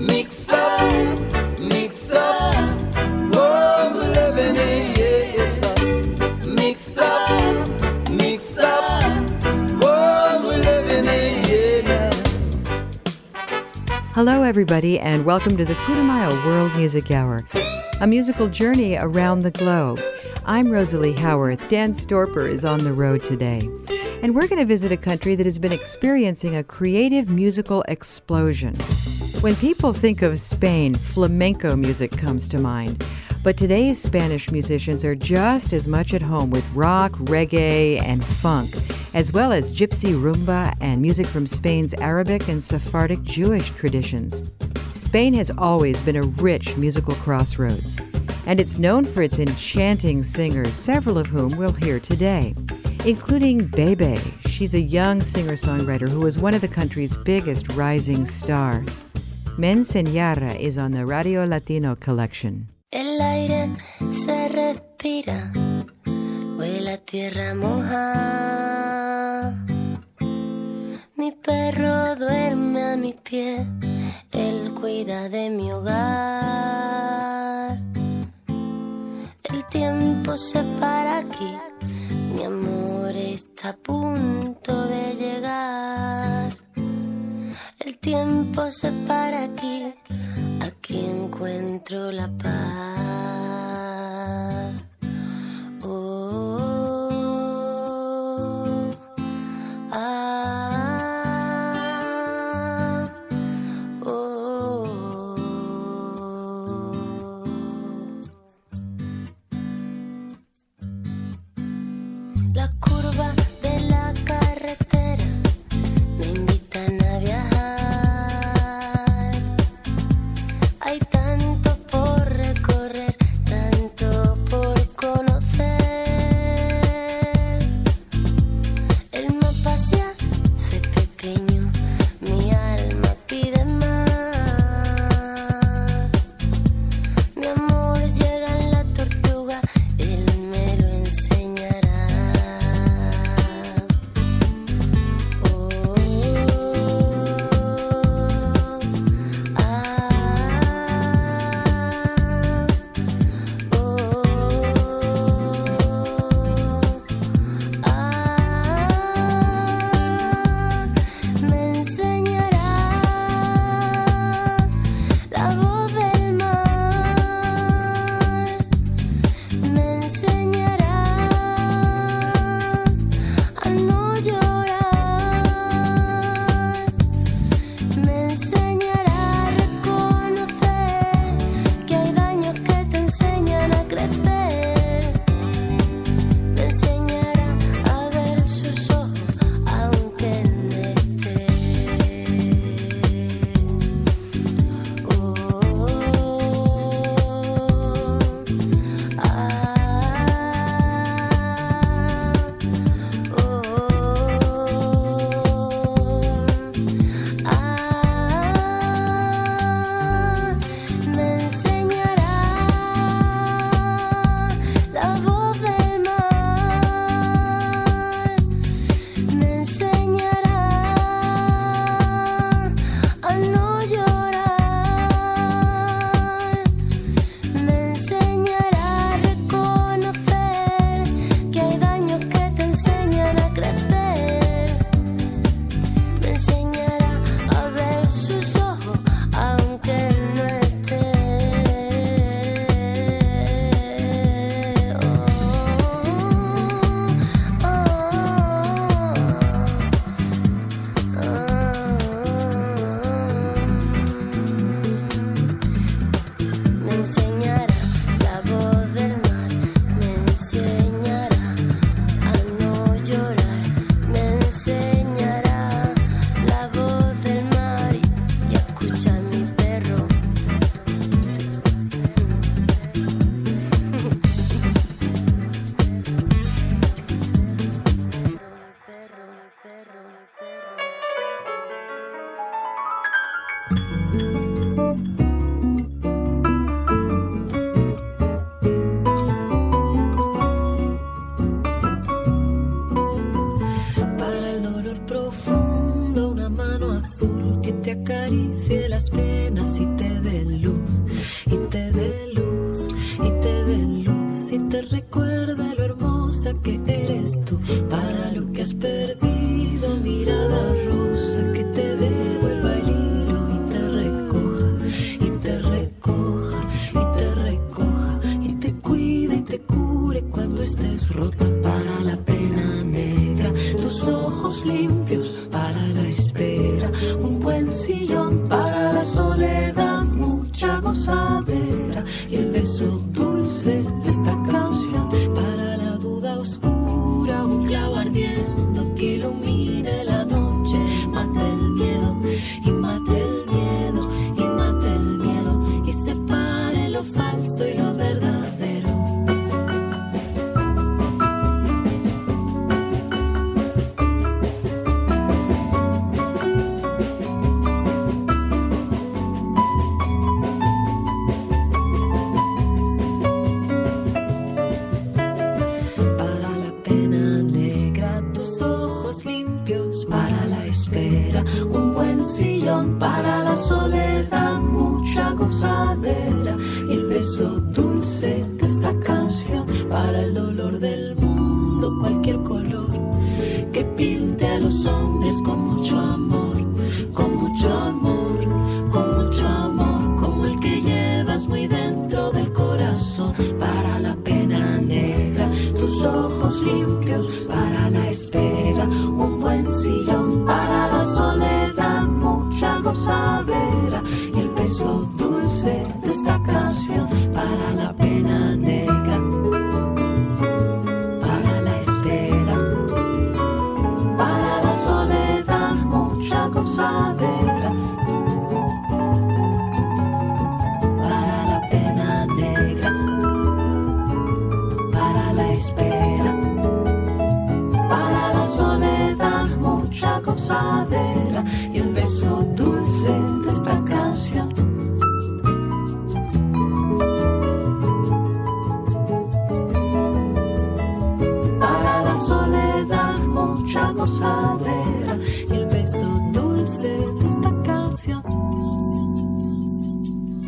Mix up, mix up, world we're in, yeah, it's a mix up, mix up, world we're in, yeah. Hello, everybody, and welcome to the Putumayo World Music Hour, a musical journey around the globe. I'm Rosalie Howarth. Dan Storper is on the road today. And we're going to visit a country that has been experiencing a creative musical explosion. When people think of Spain, flamenco music comes to mind. But today's Spanish musicians are just as much at home with rock, reggae, and funk, as well as gypsy rumba and music from Spain's Arabic and Sephardic Jewish traditions. Spain has always been a rich musical crossroads, and it's known for its enchanting singers, several of whom we'll hear today, including Bebe. She's a young singer songwriter who is one of the country's biggest rising stars. Me Enseñara is on the Radio Latino collection. El aire se respira, huele a tierra moja. Mi perro duerme a mis pies, él cuida de mi hogar. El tiempo se para aquí, mi amor está a punto de llegar. El tiempo se para aquí, aquí encuentro la paz. Oh, ah,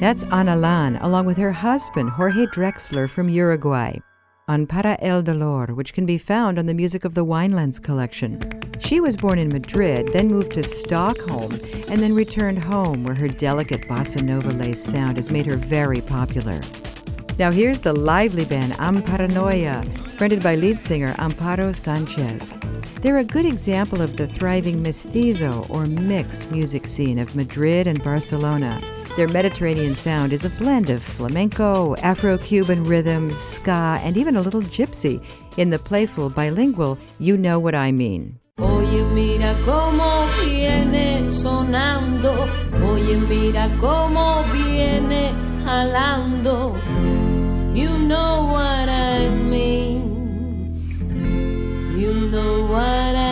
That's Ana Laan, along with her husband, Jorge Drexler from Uruguay, on Para el Dolor, which can be found on the Music of the Winelands collection. She was born in Madrid, then moved to Stockholm, and then returned home, where her delicate bossa nova lace sound has made her very popular. Now here's the lively band Amparanoia, fronted by lead singer Amparo Sanchez. They're a good example of the thriving mestizo or mixed music scene of Madrid and Barcelona. Their Mediterranean sound is a blend of flamenco, Afro Cuban rhythms, ska, and even a little gypsy in the playful bilingual You Know What I Mean. Oye, mira cómo viene sonando. Oye, mira cómo viene jalando. You know what I mean. You know what I mean.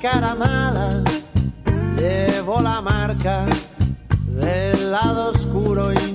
cara mala, llevo la marca del lado oscuro y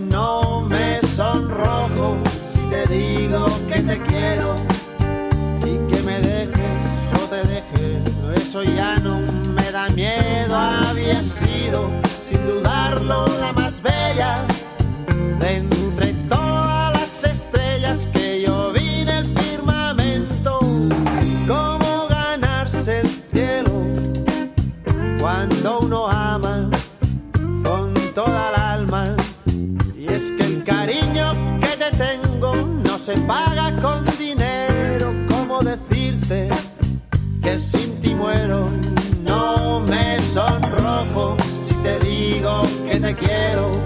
quiero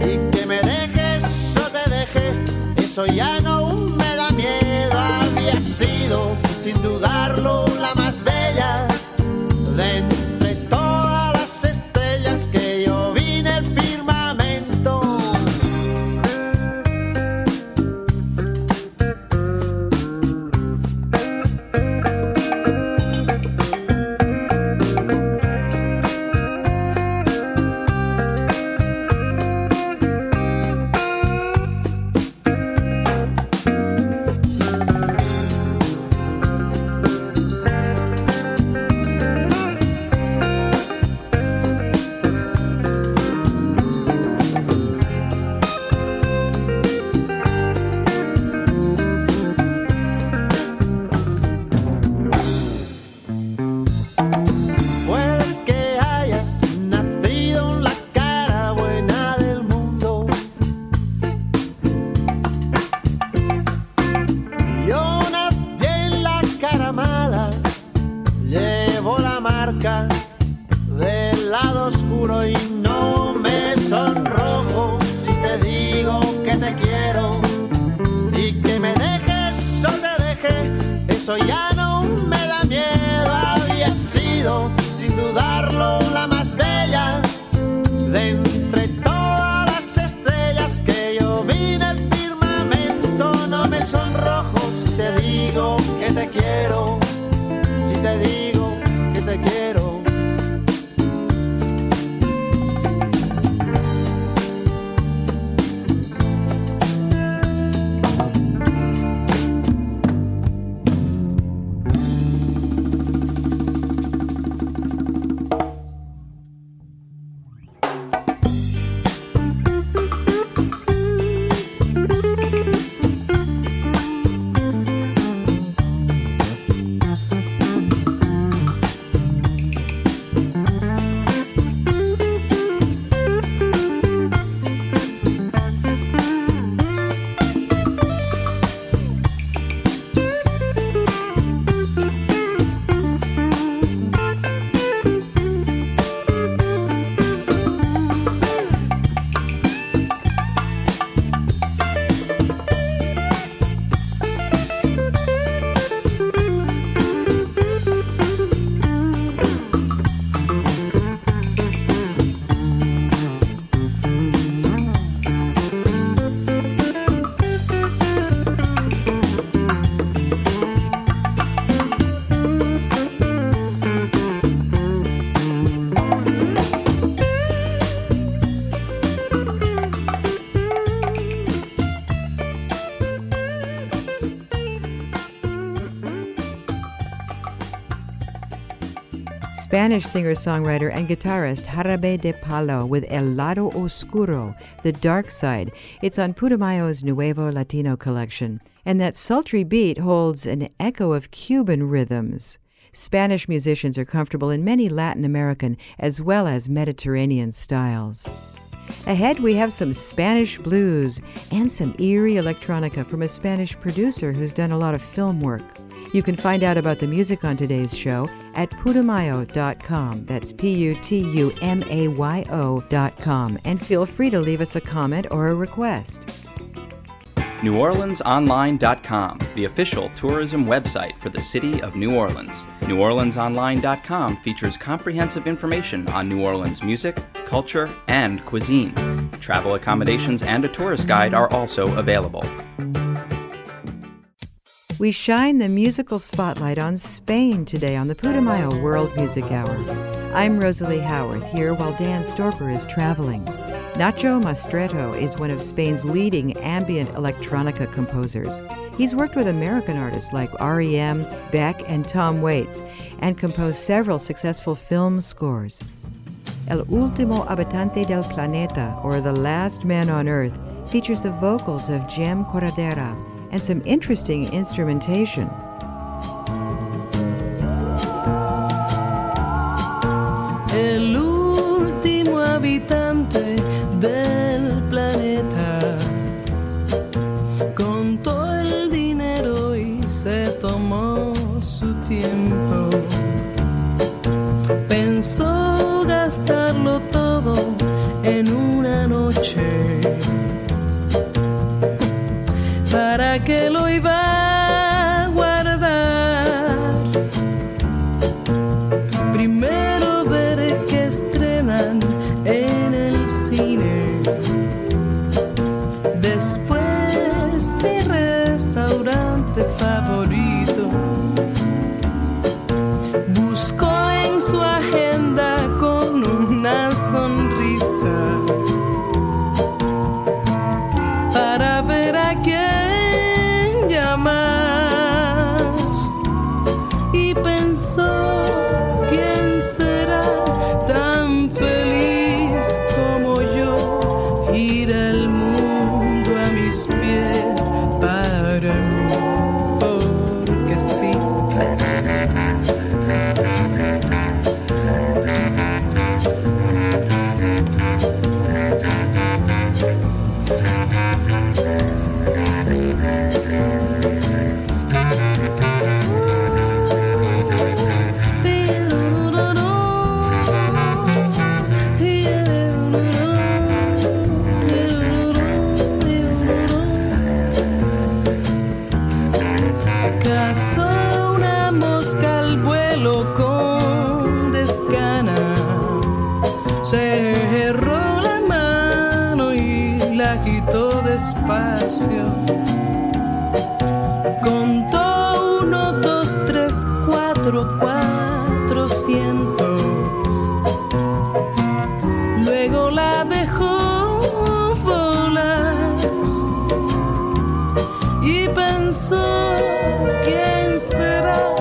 y que me dejes o te deje, eso ya no me da miedo. Había sido, sin dudarlo, Spanish singer songwriter and guitarist Jarabe de Palo with El Lado Oscuro, The Dark Side. It's on Putumayo's Nuevo Latino collection. And that sultry beat holds an echo of Cuban rhythms. Spanish musicians are comfortable in many Latin American as well as Mediterranean styles. Ahead, we have some Spanish blues and some eerie electronica from a Spanish producer who's done a lot of film work. You can find out about the music on today's show at putumayo.com. That's P U T U M A Y O.com. And feel free to leave us a comment or a request. NewOrleansOnline.com, the official tourism website for the city of New Orleans. NewOrleansOnline.com features comprehensive information on New Orleans music, culture, and cuisine. Travel accommodations and a tourist guide are also available. We shine the musical spotlight on Spain today on the Putumayo World Music Hour. I'm Rosalie Howarth here while Dan Storper is traveling. Nacho Mastretta is one of Spain's leading ambient electronica composers. He's worked with American artists like REM, Beck, and Tom Waits, and composed several successful film scores. El Último Habitante del Planeta, or The Last Man on Earth, features the vocals of Jem Corredera and some interesting instrumentation. Despacio. Contó uno, dos, tres, cuatro, cuatrocientos. Luego la dejó volar y pensó quién será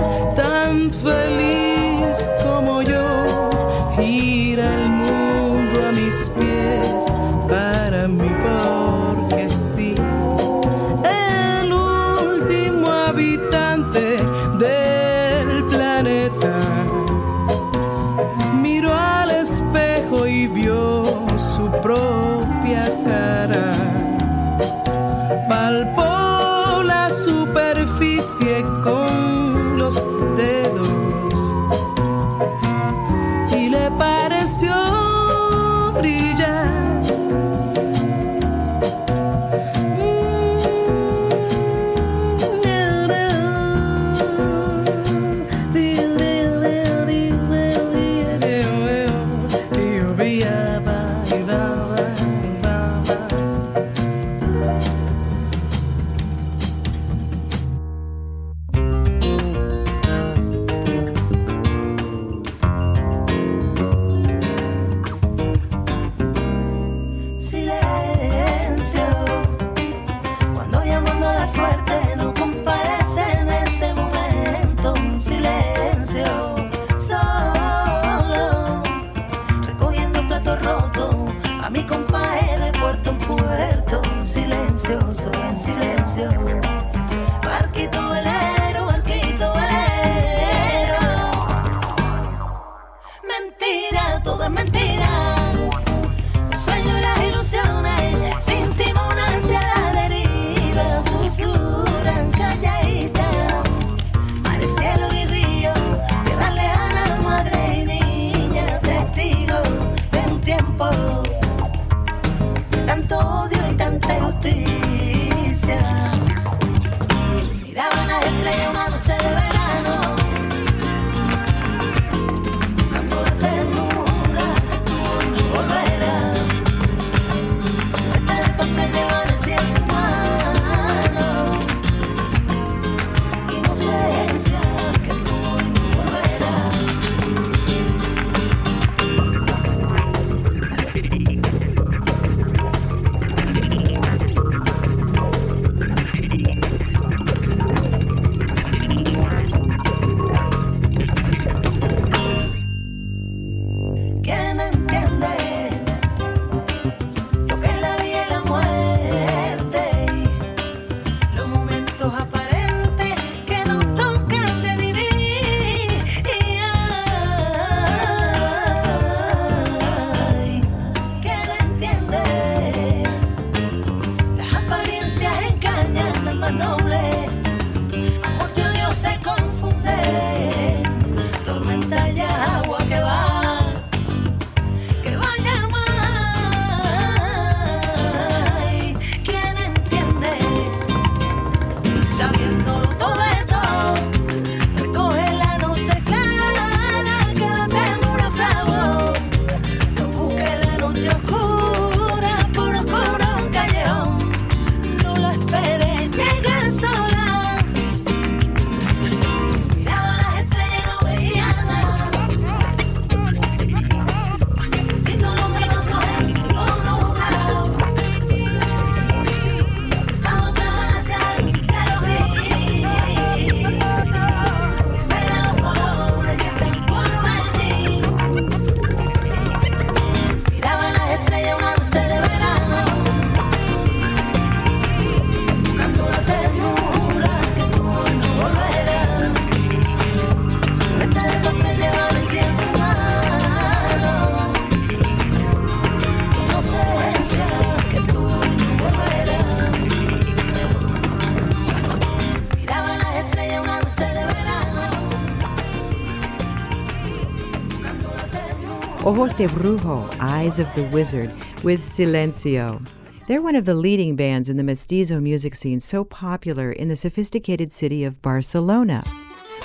Ojos de Brujo, Eyes of the Wizard, with Silencio. They're one of the leading bands in the mestizo music scene so popular in the sophisticated city of Barcelona.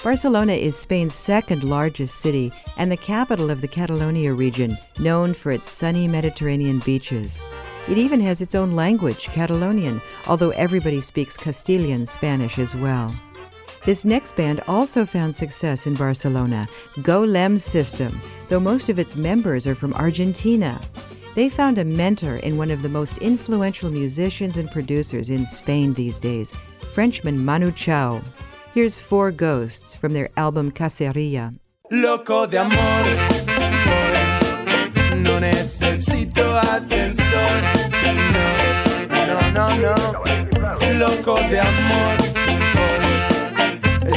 Barcelona is Spain's second largest city and the capital of the Catalonia region, known for its sunny Mediterranean beaches. It even has its own language, Catalonian, although everybody speaks Castilian Spanish as well. This next band also found success in Barcelona, Go Lem System, though most of its members are from Argentina. They found a mentor in one of the most influential musicians and producers in Spain these days, Frenchman Manu Chao. Here's Four Ghosts from their album Caceria. Loco de amor, no necesito ascensor. No, no, no, no. Loco de amor.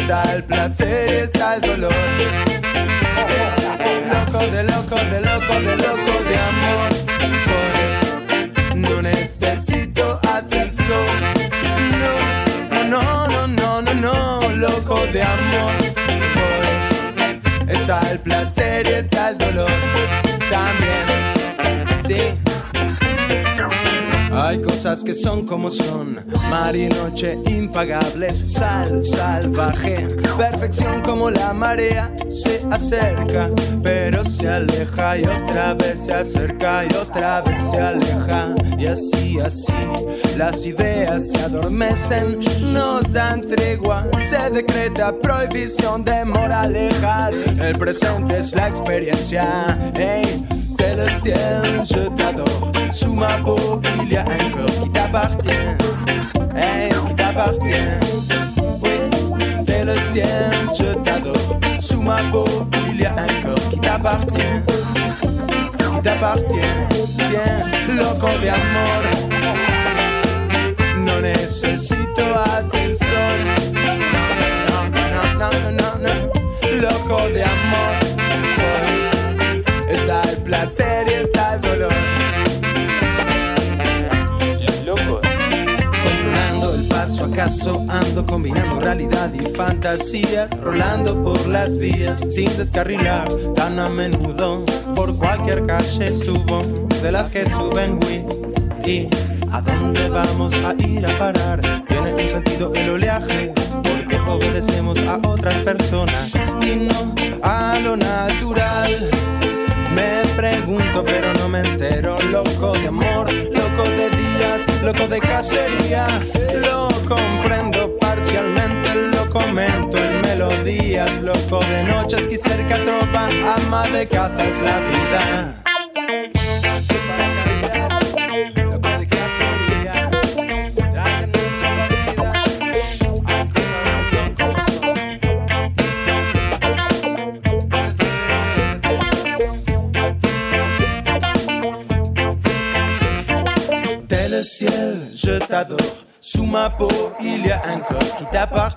Está el placer está el dolor. Loco de loco, de loco, de loco de amor, no necesito ascensor. No, no, no, no, no, no, loco de amor. Está el placer y está el dolor también. Sí. Hay cosas que son como son, mar y noche impagables, sal salvaje, perfección como la marea, se acerca, pero se aleja y otra vez se acerca y otra vez se aleja, y así, así, las ideas se adormecen, nos dan tregua, se decreta prohibición de moralejas, el presente es la experiencia, hey, que le ciel, je t'adore. Sous ma peau, il y a un corps qui t'appartient. Hey, qui t'appartient. Oui, dès le ciel, je t'adore. Sous ma peau, il y a un corps qui t'appartient. Qui t'appartient. Tiens, loco de amor. No necesito ascensor. Loco de amor. acaso ando combinando realidad y fantasía, rolando por las vías sin descarrilar tan a menudo. Por cualquier calle subo, de las que suben Wii. ¿Y a dónde vamos a ir a parar? Tiene un sentido el oleaje, porque obedecemos a otras personas y no a lo natural. Me pregunto, pero no me entero. Loco de amor, loco de días, loco de cacería. Loco comprendo parcialmente, lo comento en melodías, loco de noches, que cerca tropa, ama de cazas la vida. il y a un corps qui t'appartient.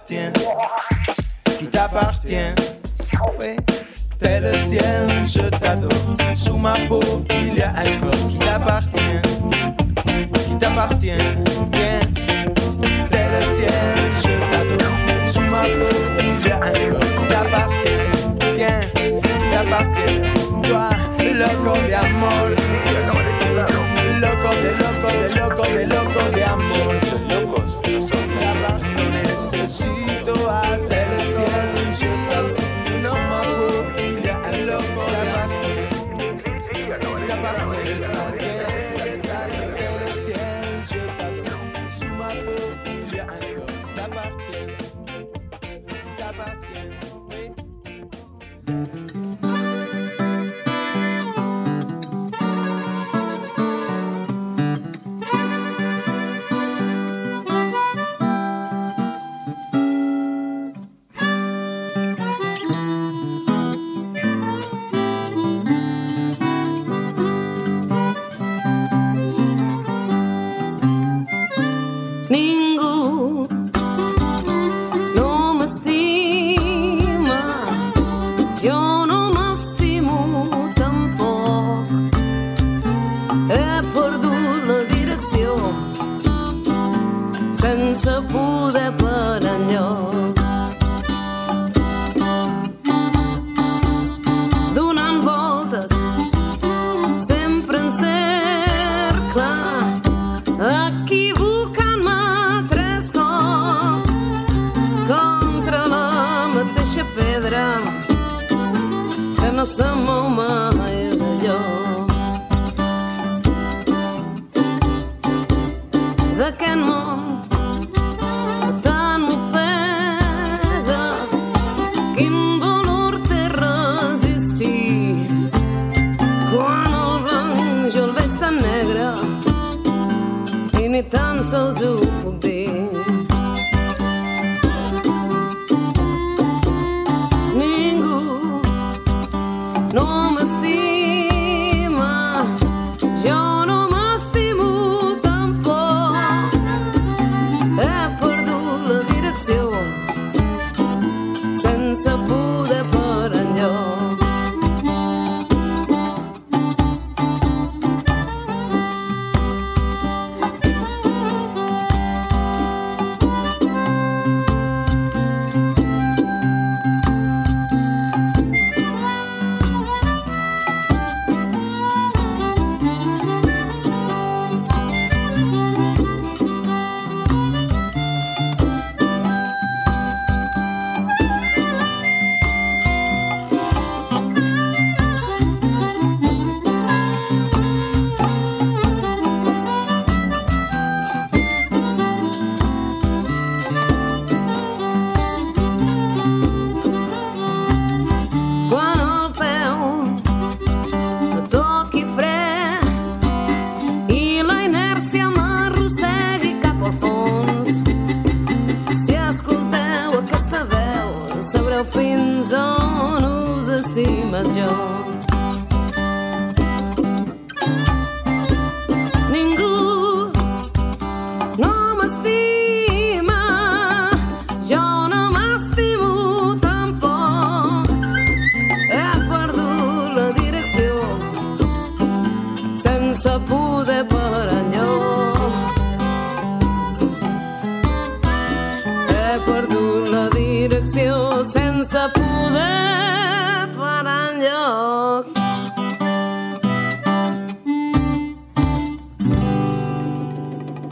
Need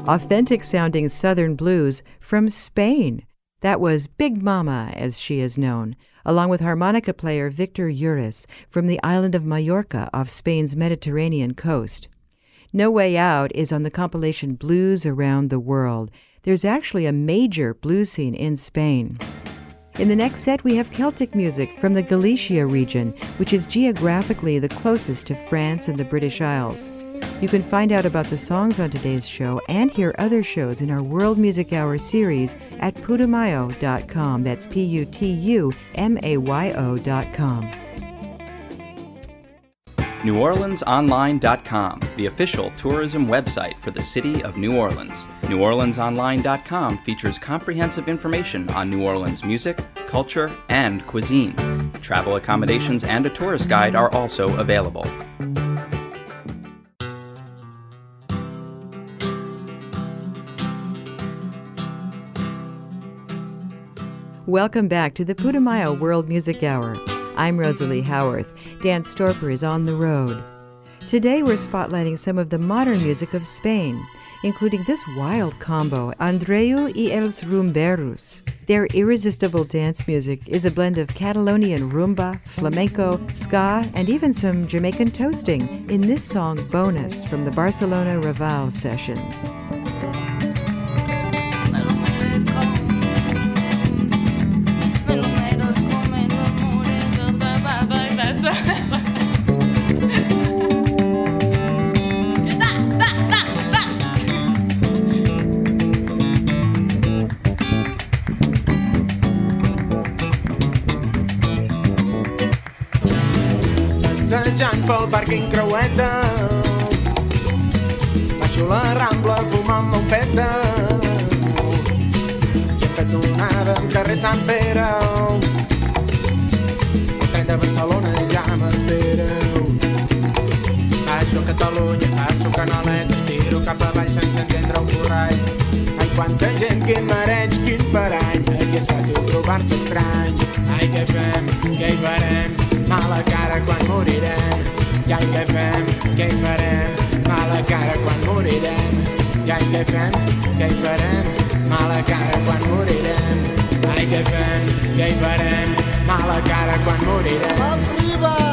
Authentic sounding Southern blues from Spain. That was Big Mama, as she is known, along with harmonica player Victor Uris from the island of Mallorca off Spain's Mediterranean coast. No Way Out is on the compilation Blues Around the World. There's actually a major blues scene in Spain. In the next set, we have Celtic music from the Galicia region, which is geographically the closest to France and the British Isles. You can find out about the songs on today's show and hear other shows in our World Music Hour series at putumayo.com. That's P U T U M A Y O.com. NewOrleansOnline.com, the official tourism website for the city of New Orleans. NewOrleansOnline.com features comprehensive information on New Orleans music, culture, and cuisine. Travel accommodations and a tourist guide are also available. Welcome back to the Putumayo World Music Hour. I'm Rosalie Howarth. Dan Storper is on the road. Today we're spotlighting some of the modern music of Spain, including this wild combo, Andreu y els Rumberos. Their irresistible dance music is a blend of Catalonian rumba, flamenco, ska, and even some Jamaican toasting in this song Bonus from the Barcelona Raval sessions. Pel parc Creueta Baixo la Rambla fumant monfeta. I en cantonada al carrer Sant Pere. El tren de Barcelona ja m'espera. Baixo a Catalunya, passo Canalet Estiro cap a baix sense entendre un borrall Ai, quanta gent, quin mareig, quin parany. Aquí és fàcil trobar-se estrany. Ai, què fem, què hi farem? Mala cara quan morirem I ai, què fem, què hi farem? Mala cara quan morirem. I ai, què fem, què hi farem? Mala cara quan morirem. Ai, què fem, què hi farem? Mala cara quan morirem. Arriba!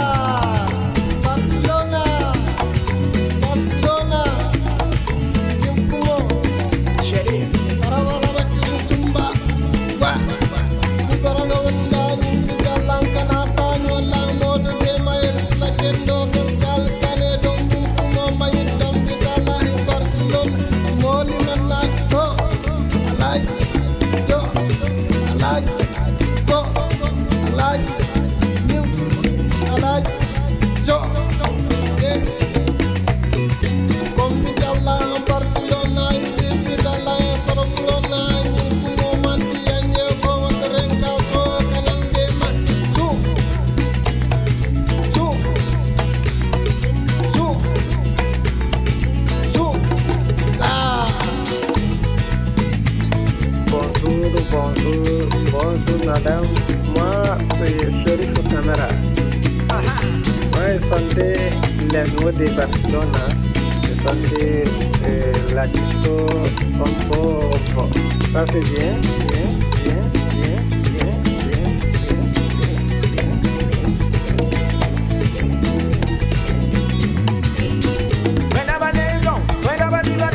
Chantais les mots de Barcelona. Chantais euh, la disco peu. Ça c'est bien, bien, bien, bien, bien, bien, bien, Whenever they go, whenever they go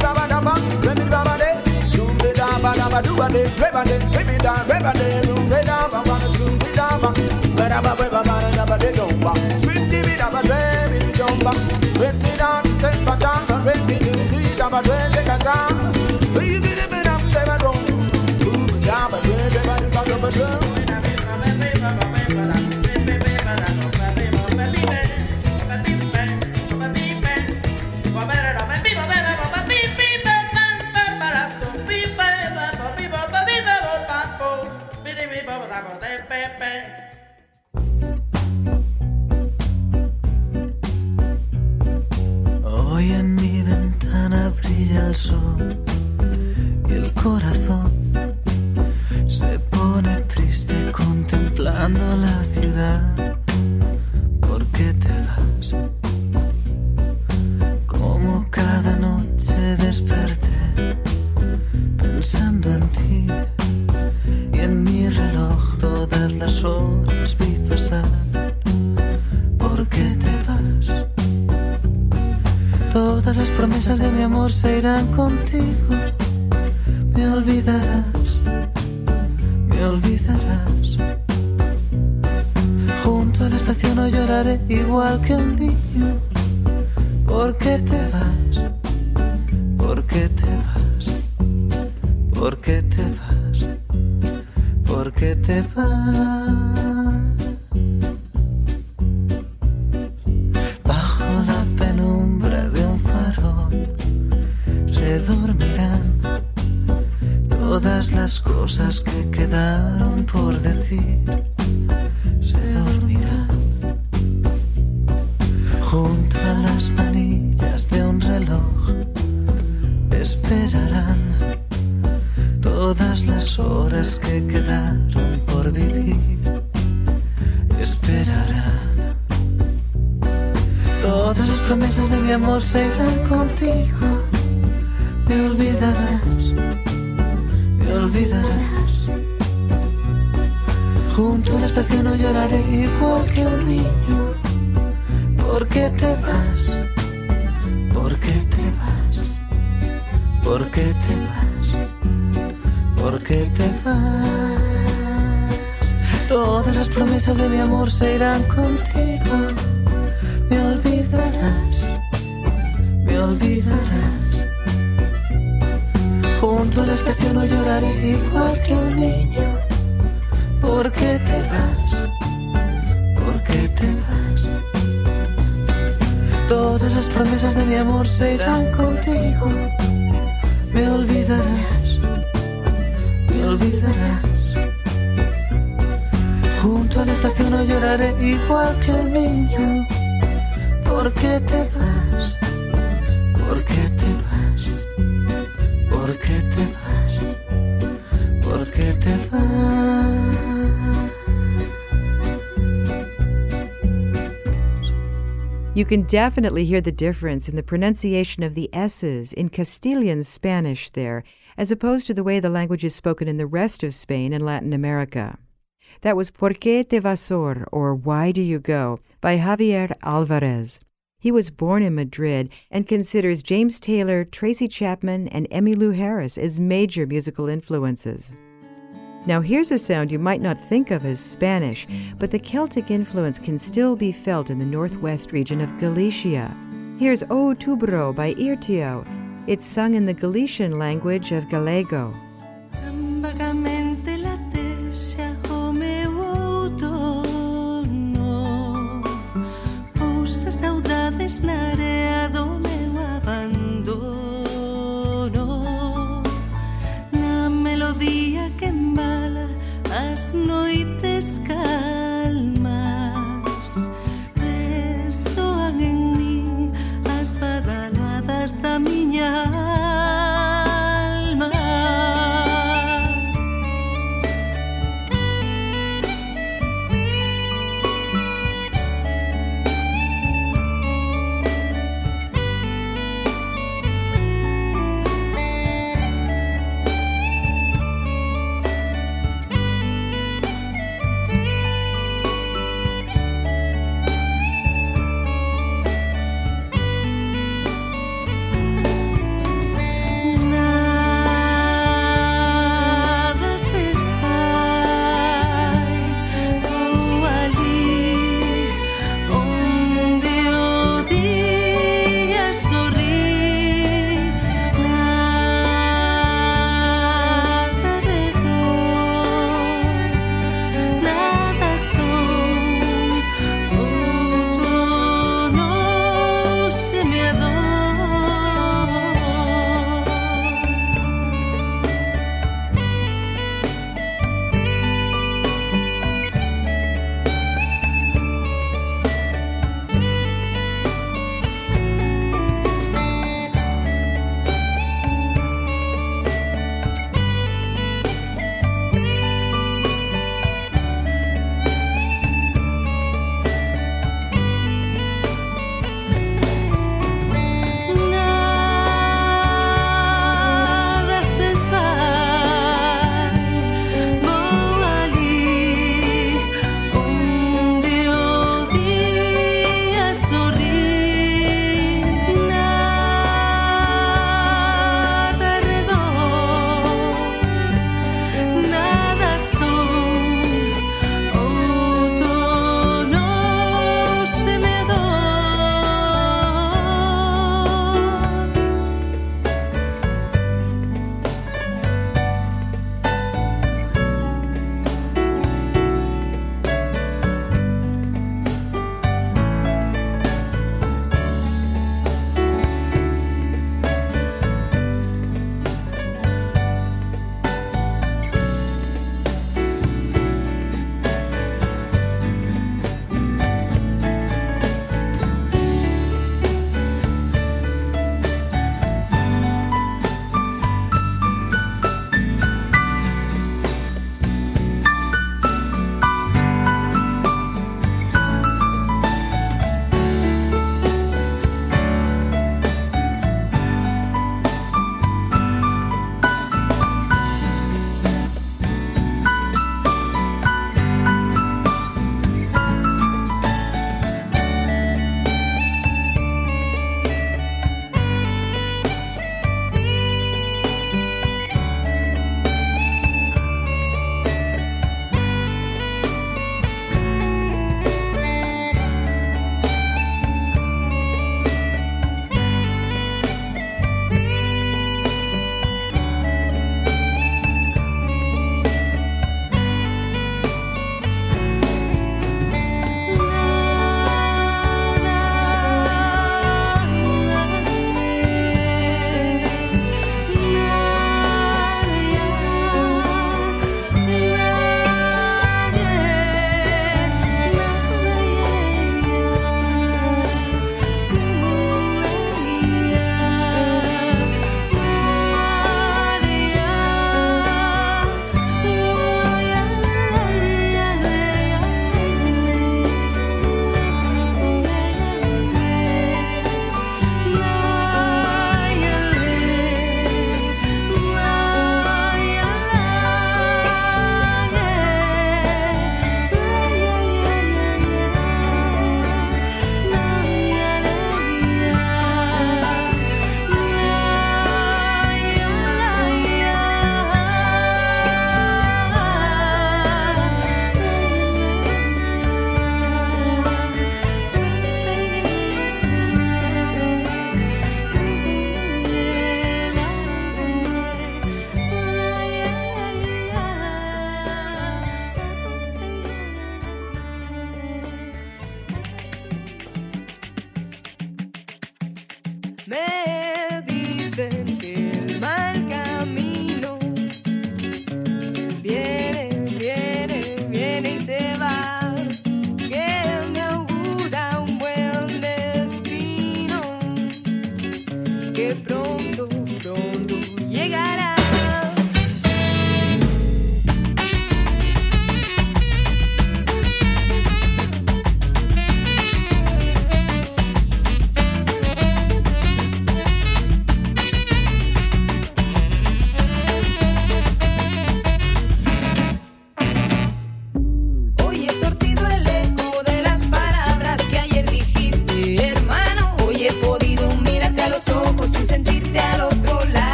baba daba, when it baba de, dum de daba daba duba de, deba de, baby da, deba de, dum de promesas de mi amor se irán contigo. Me olvidarás, me olvidarás. Junto a la estación no lloraré igual que un niño. ¿Por qué te vas? ¿Por qué te vas? ¿Por qué te vas? ¿Por qué te vas? Todas las promesas de mi amor se irán contigo. Olvidarás, me olvidarás. Junto a la estación no lloraré igual que un niño. ¿Por qué te vas? ¿Por qué te vas? Todas las promesas de mi amor se irán contigo. Me olvidarás, me olvidarás. Junto a la estación no lloraré igual que un niño. ¿Por qué te vas? ¿Por qué te vas? ¿Por qué te vas? ¿Por qué te vas? You can definitely hear the difference in the pronunciation of the S's in Castilian Spanish there, as opposed to the way the language is spoken in the rest of Spain and Latin America. That was Por qué te vasor, or Why Do You Go, by Javier Alvarez. He was born in Madrid and considers James Taylor, Tracy Chapman, and Emmylou Harris as major musical influences. Now, here's a sound you might not think of as Spanish, but the Celtic influence can still be felt in the northwest region of Galicia. Here's Outubro by Irtio. It's sung in the Galician language of Gallego.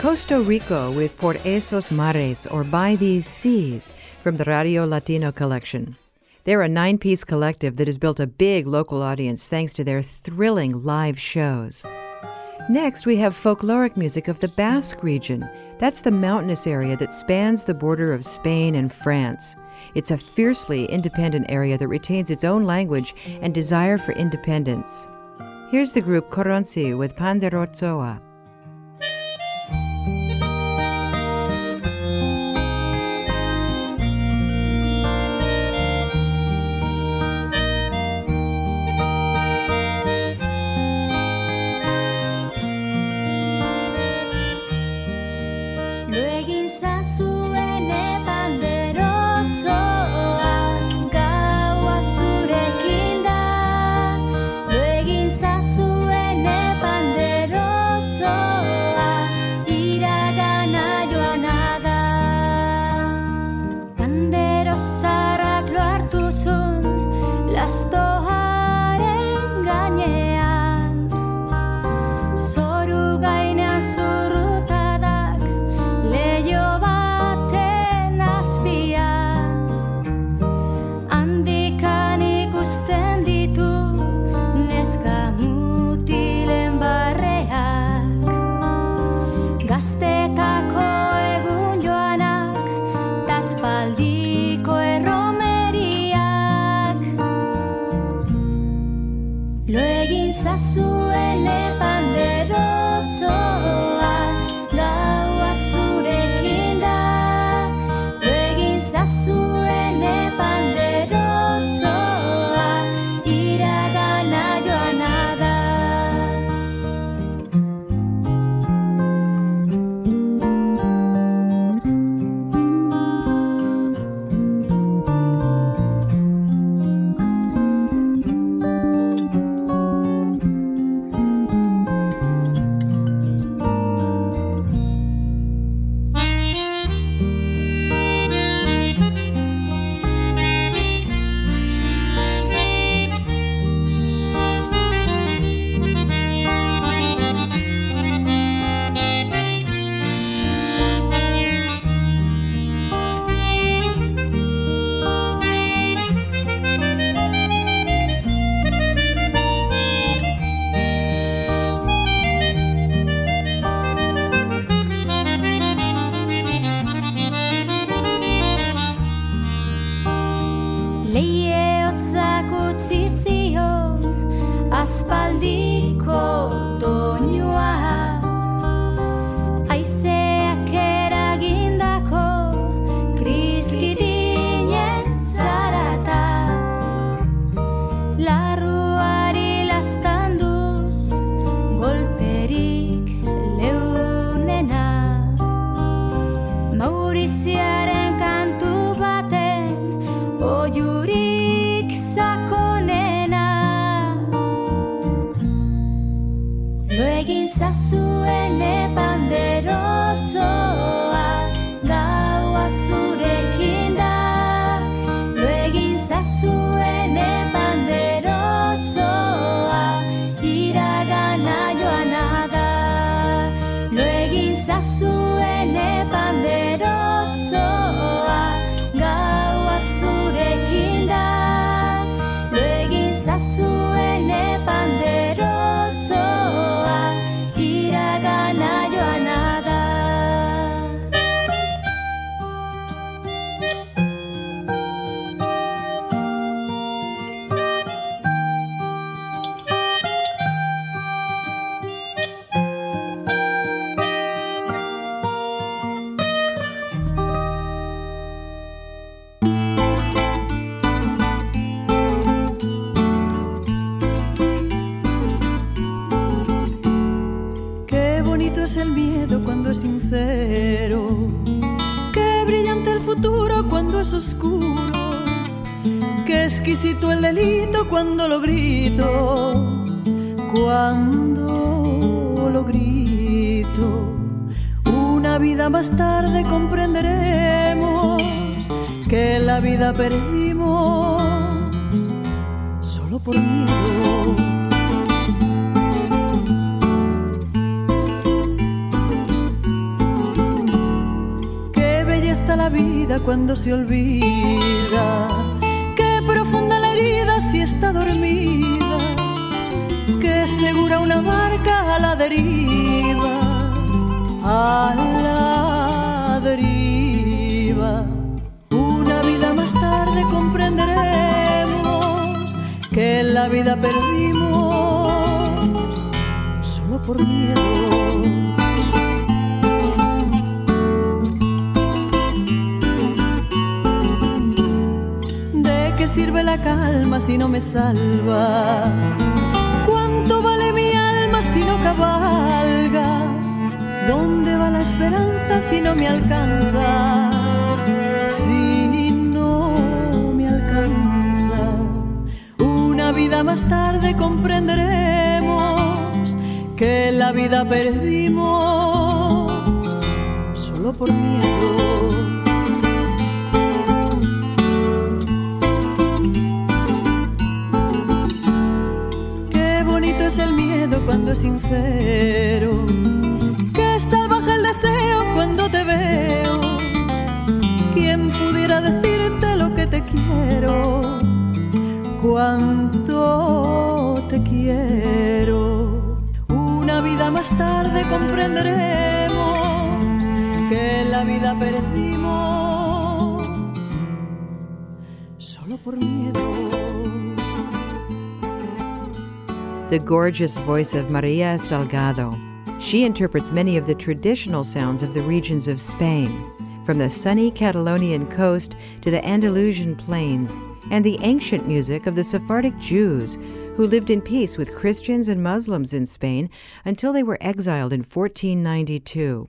Costo Rico with Por Esos Mares or By These Seas from the Radio Latino collection. They're a nine piece collective that has built a big local audience thanks to their thrilling live shows. Next, we have folkloric music of the Basque region. That's the mountainous area that spans the border of Spain and France. It's a fiercely independent area that retains its own language and desire for independence. Here's the group Korrontzi with Panderozoa. perdimos solo por miedo. Qué belleza la vida cuando se olvida, qué profunda la herida si está dormida, qué segura una barca a la deriva, a la deriva tarde comprenderemos que la vida perdimos solo por miedo. ¿De qué sirve la calma si no me salva? ¿Cuánto vale mi alma si no cabalga? ¿Dónde va la esperanza si no me alcanza? Si vida más tarde comprenderemos que la vida perdimos solo por miedo. Qué bonito es el miedo cuando es sincero. Qué salvaje el deseo cuando te veo. ¿Quién pudiera decirte lo que te quiero? Cuánto te quiero. Una vida más tarde comprenderemos que la vida perdimos solo por miedo. the gorgeous voice of Maria Salgado. She interprets many of the traditional sounds of the regions of Spain, from the sunny Catalonian coast to the Andalusian plains, and the ancient music of the Sephardic Jews who lived in peace with Christians and Muslims in Spain until they were exiled in 1492.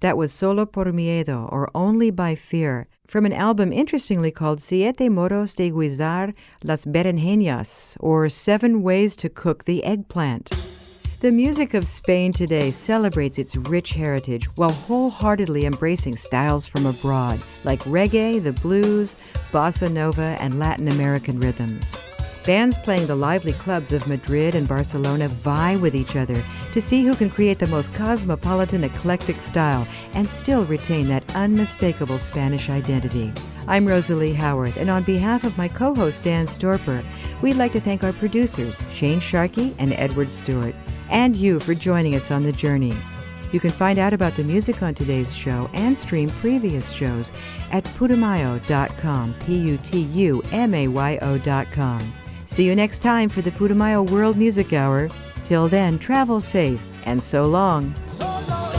That was Solo por Miedo, or Only by Fear, from an album interestingly called Siete Modos de Guisar las Berenjenas, or Seven Ways to Cook the Eggplant. The music of Spain today celebrates its rich heritage while wholeheartedly embracing styles from abroad, like reggae, the blues, bossa nova, and Latin American rhythms. Bands playing the lively clubs of Madrid and Barcelona vie with each other to see who can create the most cosmopolitan, eclectic style and still retain that unmistakable Spanish identity. I'm Rosalie Howarth, and on behalf of my co host Dan Storper, we'd like to thank our producers, Shane Sharkey and Edward Stewart, and you for joining us on the journey. You can find out about the music on today's show and stream previous shows at putumayo.com, P U T U M A Y O.com. See you next time for the Putumayo World Music Hour. Till then, travel safe and so long. So